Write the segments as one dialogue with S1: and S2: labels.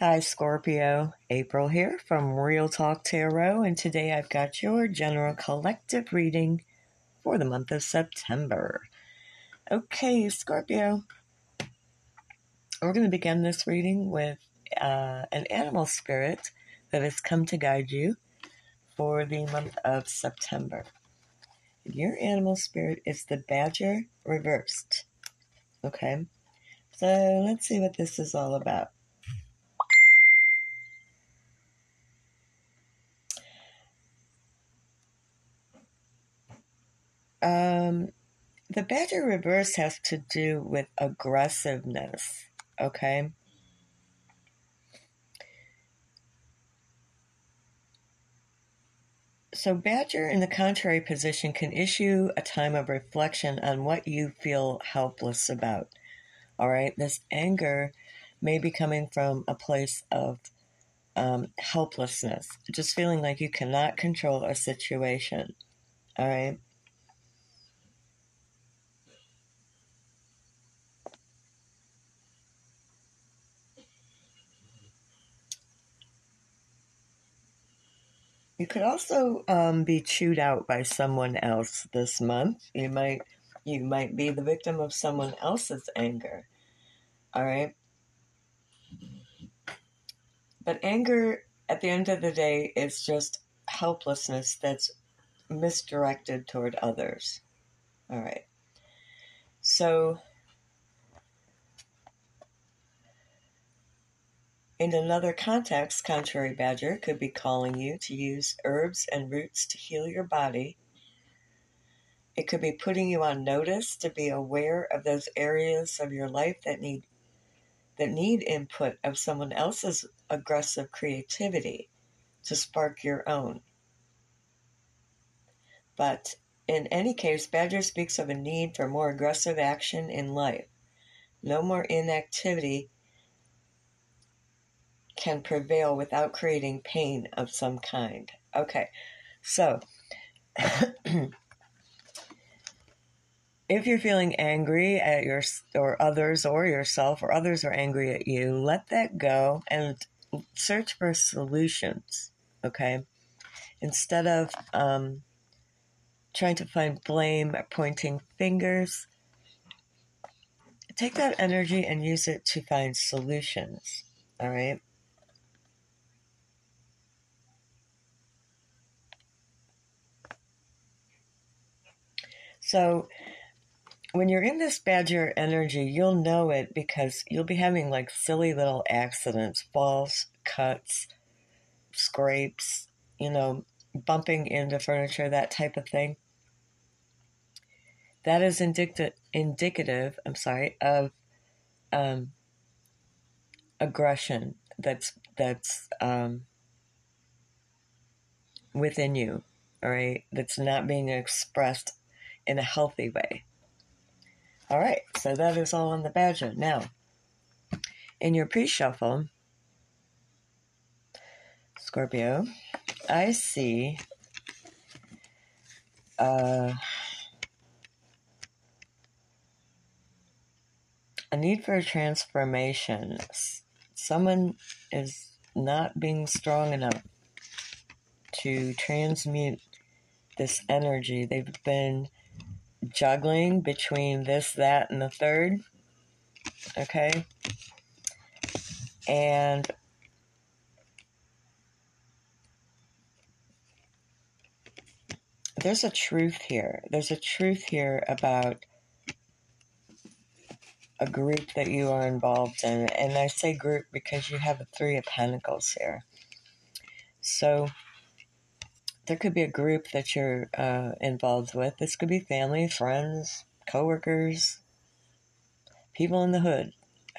S1: Hi, Scorpio. April here from Real Talk Tarot, and today I've got your general collective reading for the month of September. Okay, Scorpio. We're going to begin this reading with uh, an animal spirit that has come to guide you for the month of September. Your animal spirit is the badger reversed. Okay, so let's see what this is all about. Um, the badger reverse has to do with aggressiveness, okay? So, Badger in the contrary position can issue a time of reflection on what you feel helpless about. All right, this anger may be coming from a place of um, helplessness, just feeling like you cannot control a situation. All right. You could also um, be chewed out by someone else this month. You might you might be the victim of someone else's anger. All right. But anger at the end of the day is just helplessness that's misdirected toward others. All right. So In another context, Contrary Badger could be calling you to use herbs and roots to heal your body. It could be putting you on notice to be aware of those areas of your life that need that need input of someone else's aggressive creativity to spark your own. But in any case, Badger speaks of a need for more aggressive action in life. No more inactivity can prevail without creating pain of some kind. Okay, so if you're feeling angry at your or others or yourself or others are angry at you, let that go and search for solutions. Okay, instead of um, trying to find blame, or pointing fingers, take that energy and use it to find solutions. All right. So when you're in this badger energy, you'll know it because you'll be having like silly little accidents, falls, cuts, scrapes, you know, bumping into furniture, that type of thing. That is indicative, indicative I'm sorry, of um, aggression that's that's um, within you, all right, that's not being expressed in a healthy way. All right, so that is all on the badger. Now, in your pre shuffle, Scorpio, I see uh, a need for a transformation. Someone is not being strong enough to transmute this energy. They've been juggling between this, that, and the third. Okay. And there's a truth here. There's a truth here about a group that you are involved in. And I say group because you have a Three of Pentacles here. So there could be a group that you're uh, involved with. This could be family, friends, coworkers, people in the hood,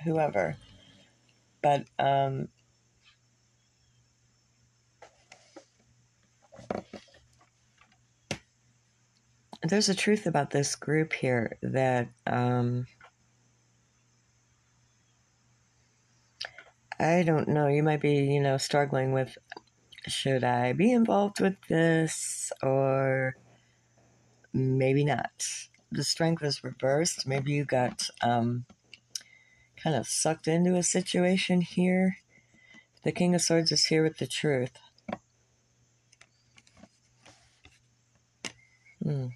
S1: whoever. But um, there's a truth about this group here that um, I don't know. You might be, you know, struggling with should I be involved with this or maybe not? The strength is reversed. Maybe you got um, kind of sucked into a situation here. The King of Swords is here with the truth. Hmm.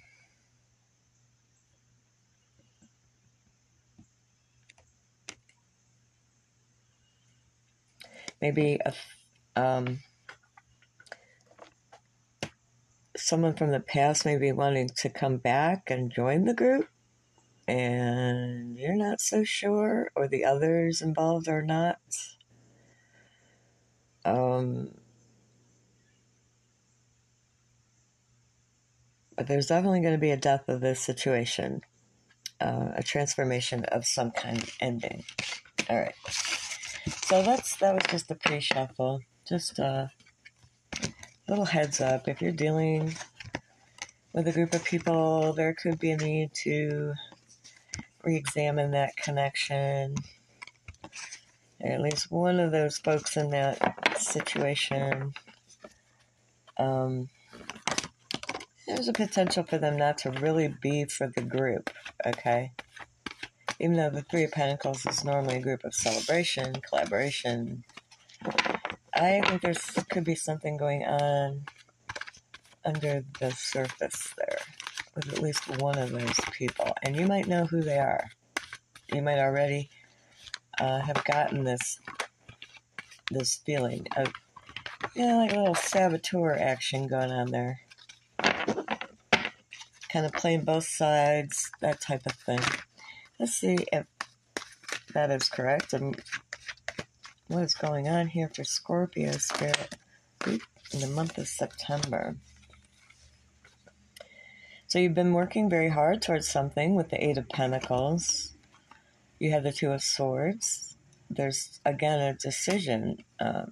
S1: Maybe a, um, someone from the past may be wanting to come back and join the group, and you're not so sure, or the others involved are not. Um, but there's definitely going to be a death of this situation, uh, a transformation of some kind ending. All right. So that's that was just a pre-shuffle. Just a little heads up. If you're dealing with a group of people, there could be a need to re-examine that connection. At least one of those folks in that situation. Um, there's a potential for them not to really be for the group, okay? Even though the Three of Pentacles is normally a group of celebration, collaboration, I think there could be something going on under the surface there with at least one of those people. And you might know who they are. You might already uh, have gotten this this feeling of, you know, like a little saboteur action going on there kind of playing both sides, that type of thing. Let's see if that is correct and what is going on here for Scorpio Spirit in the month of September. So you've been working very hard towards something with the Eight of Pentacles. You have the Two of Swords. There's again a decision uh,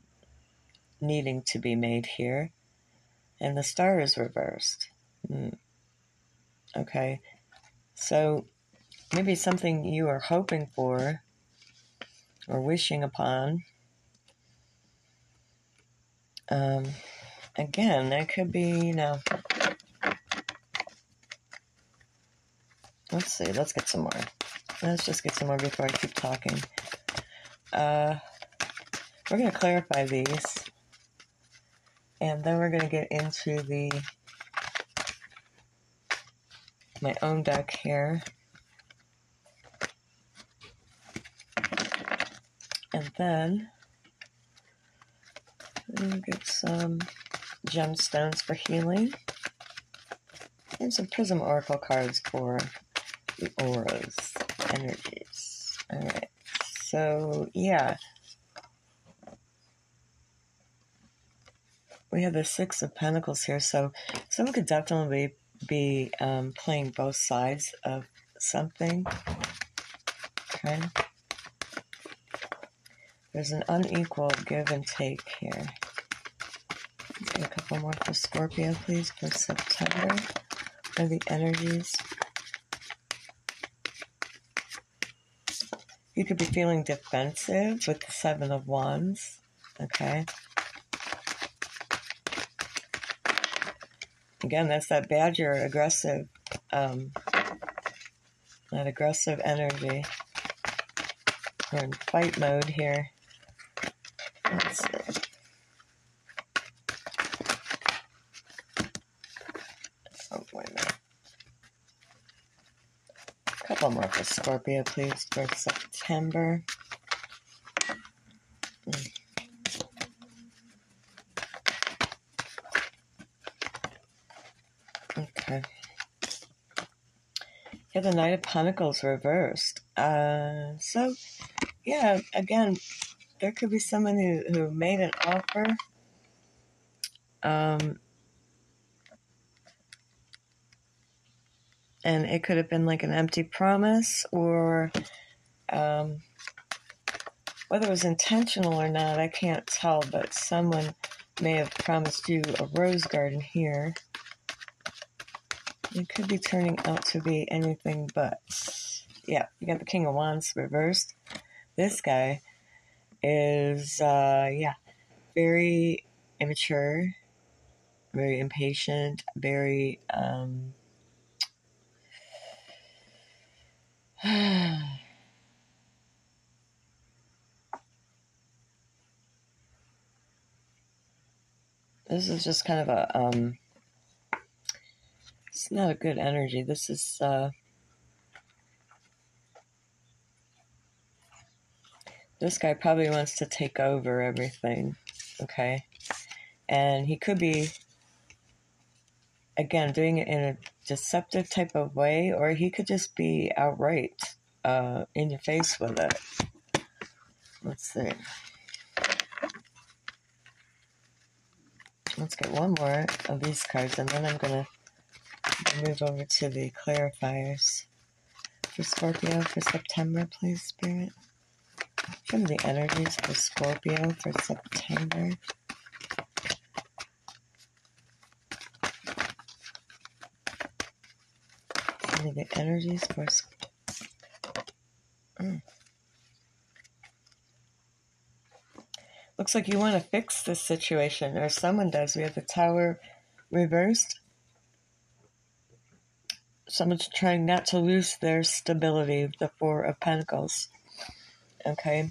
S1: needing to be made here, and the Star is reversed. Mm. Okay. So maybe something you are hoping for or wishing upon. Um, again, that could be, you know. Let's see, let's get some more. Let's just get some more before I keep talking. Uh, we're going to clarify these. And then we're going to get into the my own deck here. Then we'll get some gemstones for healing and some Prism Oracle cards for the auras, energies. Alright, so yeah. We have the Six of Pentacles here, so someone could definitely be um, playing both sides of something. Okay. There's an unequal give and take here. Let's a couple more for Scorpio, please, for September. For the energies. You could be feeling defensive with the Seven of Wands. Okay. Again, that's that badger aggressive, um, that aggressive energy. We're in fight mode here. Oh, wait a minute. A couple more for Scorpio, please, for September. Okay. Yeah, the Knight of Pentacles reversed. Uh, so, yeah, again, there could be someone who, who made an offer. Um, and it could have been like an empty promise or um, whether it was intentional or not, I can't tell, but someone may have promised you a rose garden here. It could be turning out to be anything but. Yeah, you got the King of Wands reversed. This guy is, uh, yeah, very immature, very impatient, very, um, This is just kind of a um it's not a good energy. This is uh this guy probably wants to take over everything. Okay. And he could be again doing it in a deceptive type of way, or he could just be outright uh, in your face with it. Let's see. Let's get one more of these cards, and then I'm going to move over to the clarifiers. For Scorpio for September, please, Spirit. Me the energies for Scorpio for September. Show me the energies for. Mm. Looks like you want to fix this situation, or someone does. We have the tower reversed. Someone's trying not to lose their stability, the Four of Pentacles. Okay.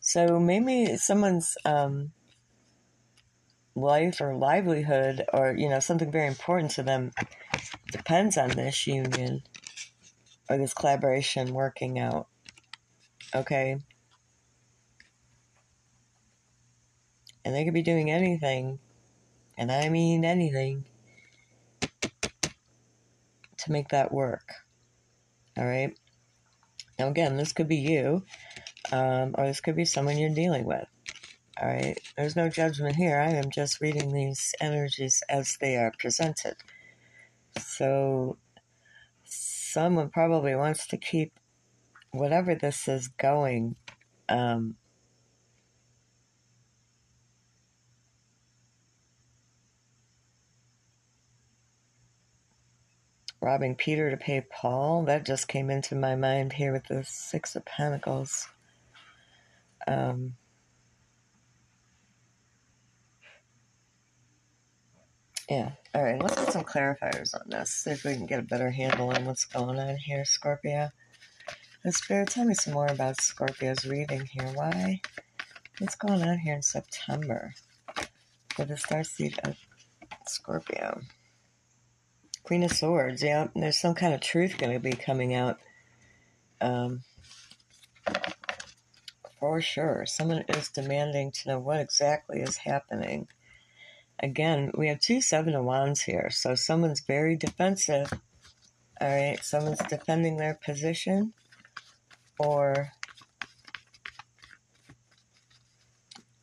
S1: So maybe someone's um, life or livelihood, or, you know, something very important to them depends on this union or this collaboration working out. Okay. and they could be doing anything, and I mean anything, to make that work. All right. Now, again, this could be you, um, or this could be someone you're dealing with. All right. There's no judgment here. I am just reading these energies as they are presented. So, someone probably wants to keep whatever this is going um, robbing Peter to pay Paul. That just came into my mind here with the Six of Pentacles. Um, yeah. All right. Let's get some clarifiers on this. See if we can get a better handle on what's going on here, Scorpio. The Spirit, tell me some more about Scorpio's reading here. Why? What's going on here in September for the star starseed of Scorpio? Queen of Swords, yeah. There's some kind of truth going to be coming out. Um, for sure. Someone is demanding to know what exactly is happening. Again, we have two Seven of Wands here, so someone's very defensive. All right, someone's defending their position, or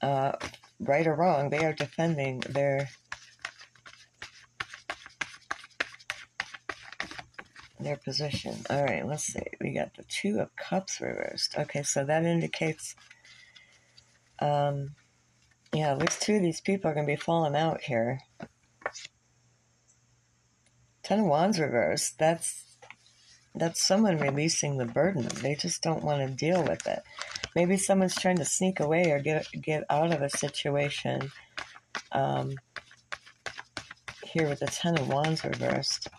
S1: uh, right or wrong, they are defending their their position. All right, let's see. We got the Two of Cups reversed. Okay, so that indicates, um, yeah, at least two of these people are going to be falling out here. Ten of Wands reversed. That's that's someone releasing the burden. They just don't want to deal with it. Maybe someone's trying to sneak away or get get out of a situation. Um, here with the Ten of Wands reversed.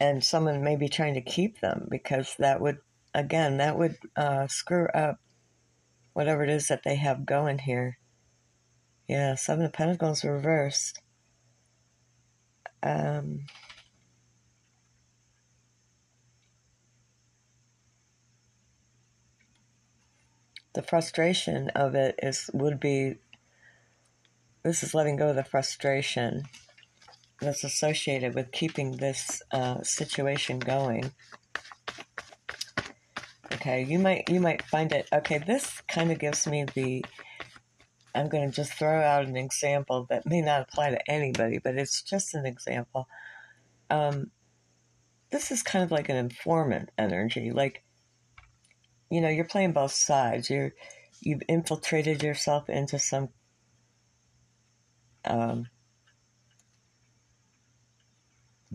S1: And someone may be trying to keep them because that would again that would uh, screw up whatever it is that they have going here. Yeah seven of pentacles reversed. Um, the frustration of it is would be this is letting go of the frustration that's associated with keeping this uh, situation going. Okay, you might you might find it okay. This kind of gives me the. I'm going to just throw out an example that may not apply to anybody, but it's just an example. Um, this is kind of like an informant energy, like you know, you're playing both sides. You're you've infiltrated yourself into some um,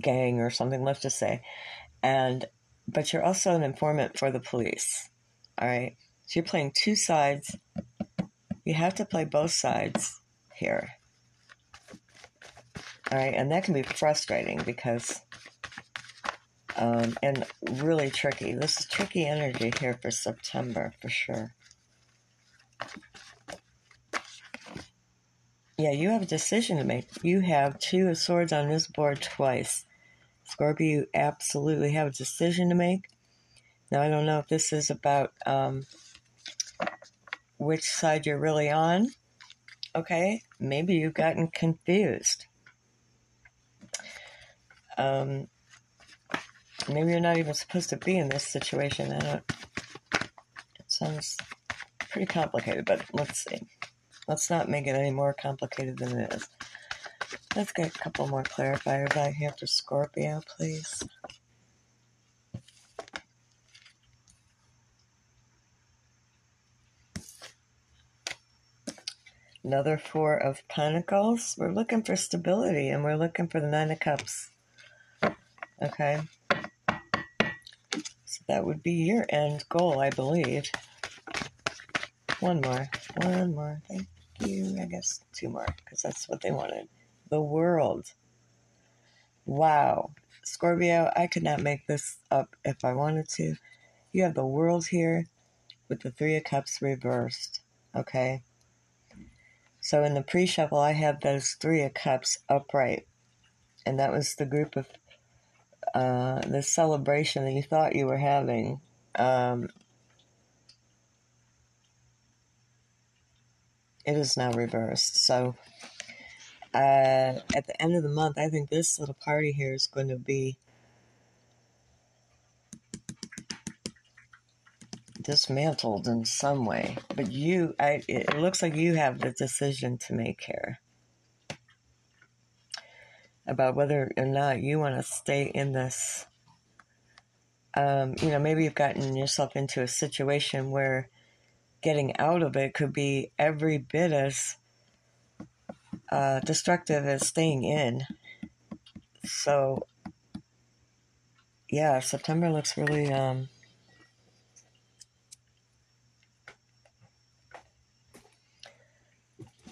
S1: gang or something, let's just say. And but you're also an informant for the police. All right. So you're playing two sides. You have to play both sides here. All right, and that can be frustrating because, um, and really tricky. This is tricky energy here for September for sure. Yeah, you have a decision to make. You have two of swords on this board twice. Scorpio, you absolutely have a decision to make. Now, I don't know if this is about um, which side you're really on. Okay, maybe you've gotten confused. Um, maybe you're not even supposed to be in this situation. I don't. It sounds pretty complicated, but let's see. Let's not make it any more complicated than it is. Let's get a couple more clarifiers out here for Scorpio, please. Another Four of Pentacles. We're looking for stability and we're looking for the Nine of Cups. Okay. So that would be your end goal, I believe. One more. One more. Thank you. I guess two more because that's what they wanted. The world. Wow. Scorpio, I could not make this up if I wanted to. You have the world here with the Three of Cups reversed. Okay. So in the pre shuffle, I have those Three of Cups upright. And that was the group of uh, the celebration that you thought you were having. Um, it is now reversed. So uh, at the end of the month, I think this little party here is going to be dismantled in some way. But you, I, it looks like you have the decision to make here about whether or not you want to stay in this. Um, you know, maybe you've gotten yourself into a situation where getting out of it could be every bit as uh, destructive as staying in. So, yeah, September looks really um,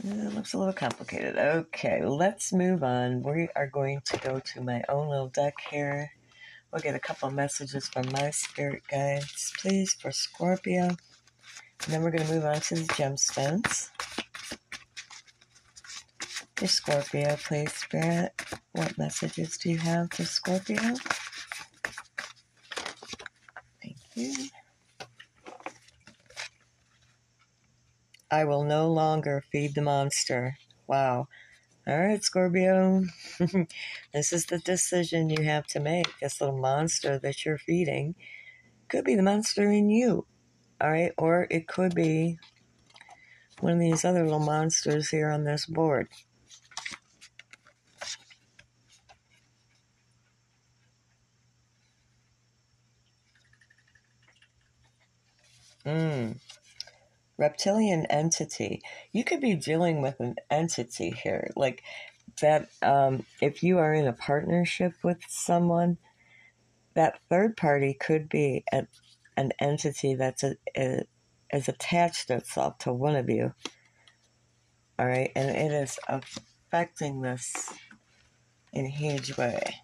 S1: It looks a little complicated. Okay, let's move on. We are going to go to my own little deck here. We'll get a couple messages from my spirit guides, please, for Scorpio. And then we're going to move on to the gemstones. For Scorpio, please, Spirit. What messages do you have for Scorpio? Thank you. I will no longer feed the monster. Wow. All right, Scorpio. this is the decision you have to make. This little monster that you're feeding could be the monster in you. All right, or it could be one of these other little monsters here on this board. Hmm reptilian entity. You could be dealing with an entity here, like that. Um, if you are in a partnership with someone, that third party could be a, an entity that's a, is attached itself to one of you. All right, and it is affecting this in a huge way.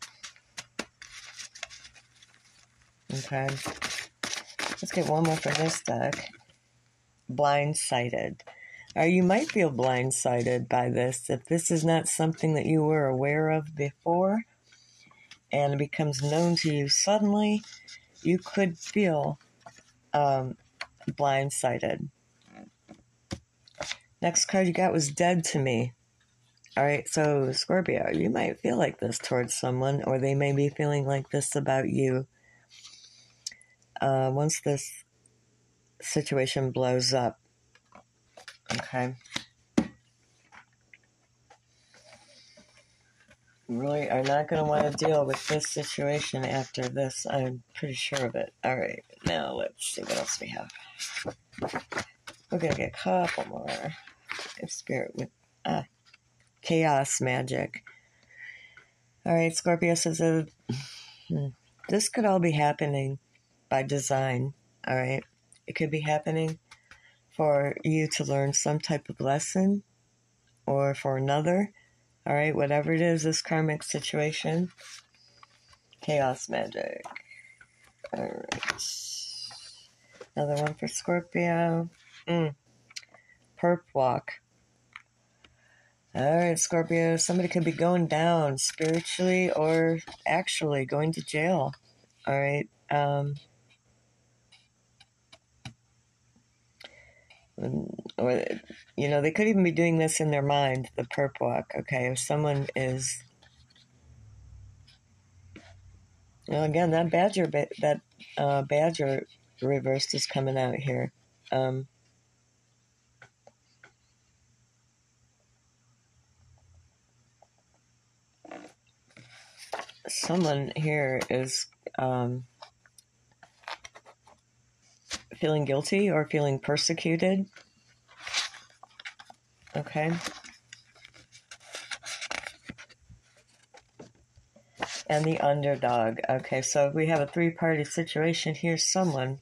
S1: Okay, let's get one more for this deck blindsided. Or you might feel blindsided by this if this is not something that you were aware of before and it becomes known to you suddenly, you could feel um, blindsided. Next card you got was Dead to Me. All right, so Scorpio, you might feel like this towards someone, or they may be feeling like this about you. Uh, once this situation blows up. Okay. Really are not going to want to deal with this situation after this. I'm pretty sure of it. All right, now let's see what else we have. We're going to get a couple more. If spirit with ah, chaos magic. All right, Scorpio says uh, this could all be happening by design. All right. It could be happening for you to learn some type of lesson or for another. All right, whatever it is, this karmic situation. Chaos magic. All right. Another one for Scorpio. Mm. perp walk. All right, Scorpio, somebody could be going down spiritually or actually going to jail. All right. Um, you know, they could even be doing this in their mind, the perp walk. Okay. If someone is, well, again, that badger, that uh, badger reversed is coming out here. Um, someone here is um, feeling guilty or feeling persecuted. Okay. And the underdog. Okay, so we have a three party situation here. Someone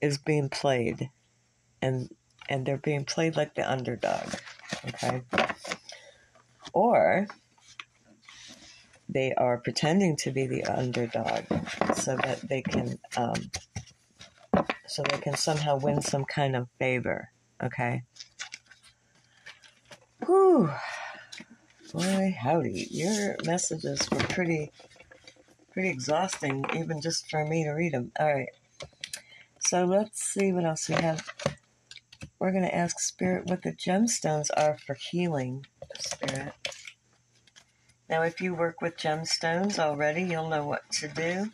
S1: is being played and and they're being played like the underdog. Okay. Or they are pretending to be the underdog so that they can um, so they can somehow win some kind of favor okay? Whew. boy howdy. Your messages were pretty pretty exhausting even just for me to read them all right. So let's see what else we have. We're going to ask spirit what the gemstones are for healing spirit. Now, if you work with gemstones already, you'll know what to do.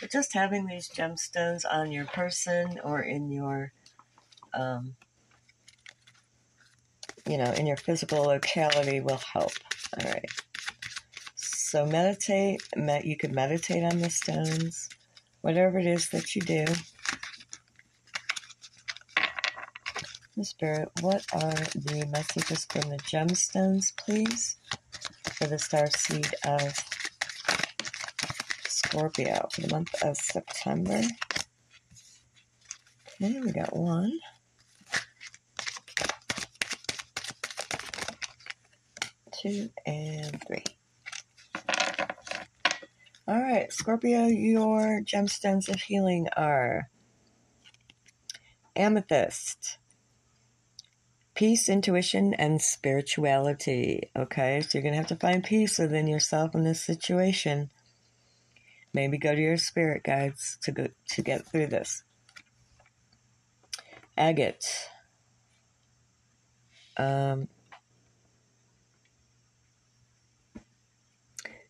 S1: But just having these gemstones on your person or in your, um, you know, in your physical locality will help. All right. So meditate. You could meditate on the stones, whatever it is that you do. The Spirit, what are the messages from the gemstones, please? for the star seed of Scorpio for the month of September. Okay, we got one. Two and three. All right, Scorpio, your gemstones of healing are amethyst, peace, intuition, and spirituality. Okay, so you're going to have to find peace within yourself in this situation. Maybe go to your spirit guides to go to get through this. Agate. Um,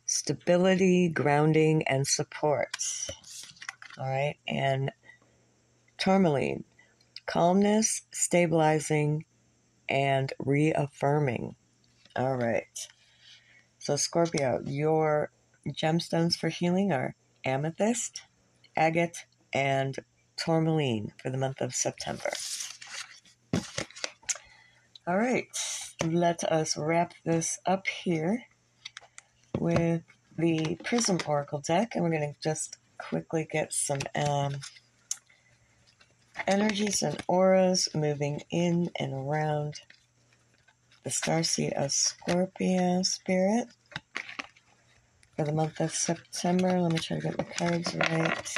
S1: stability, grounding, and support. All right, and tourmaline, calmness, stabilizing, and reaffirming. All right. So, Scorpio, your gemstones for healing are amethyst, agate, and tourmaline for the month of September. All right. Let us wrap this up here with the Prism Oracle deck, and we're going to just quickly get some um, energies and auras moving in and around the star seed of Scorpio spirit for the month of September. Let me try to get the cards right.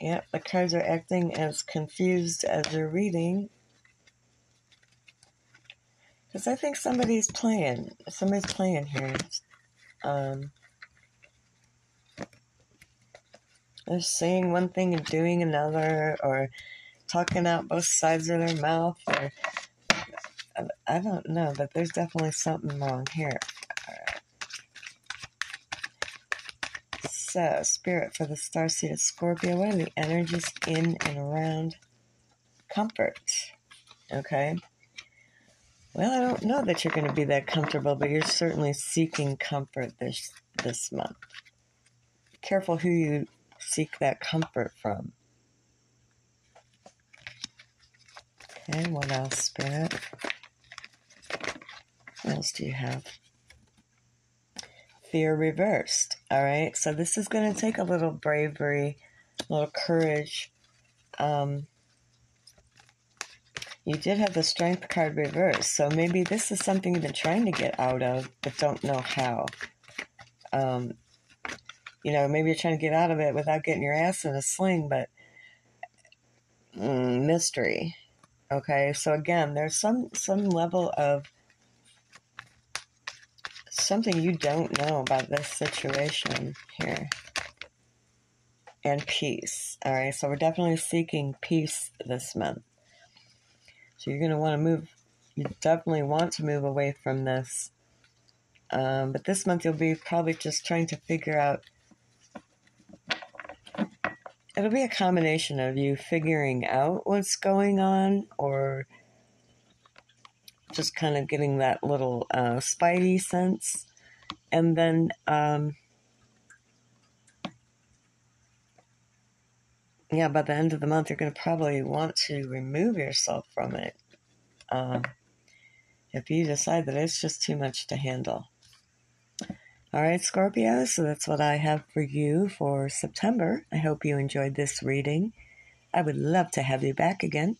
S1: Yep, the cards are acting as confused as you're reading. Because I think somebody's playing. Somebody's playing here. Um, They're saying one thing and doing another, or talking out both sides of their mouth, or I don't know, but there's definitely something wrong here. So, Spirit for the star seed of Scorpio, what are the energies in and around comfort? Okay. Well, I don't know that you're going to be that comfortable, but you're certainly seeking comfort this this month. Careful who you seek that comfort from. Okay, what else, Spirit? What else do you have? Fear reversed. All right, so this is going to take a little bravery, a little courage. Um, you did have the strength card reversed, so maybe this is something you've been trying to get out of, but don't know how. Um, you know, maybe you're trying to get out of it without getting your ass in a sling, but mm, mystery. Okay, so again, there's some some level of something you don't know about this situation here. And peace. All right, so we're definitely seeking peace this month. So you're going to want to move, you definitely want to move away from this. Um, but this month you'll be probably just trying to figure out. It'll be a combination of you figuring out what's going on or just kind of getting that little uh, spidey sense. And then um, yeah, by the end of the month, you're going to probably want to remove yourself from it um, if you decide that it's just too much to handle. All right, Scorpio, so that's what I have for you for September. I hope you enjoyed this reading. I would love to have you back again.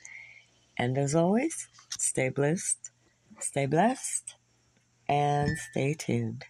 S1: And as always, stay blessed, stay blessed, and stay tuned.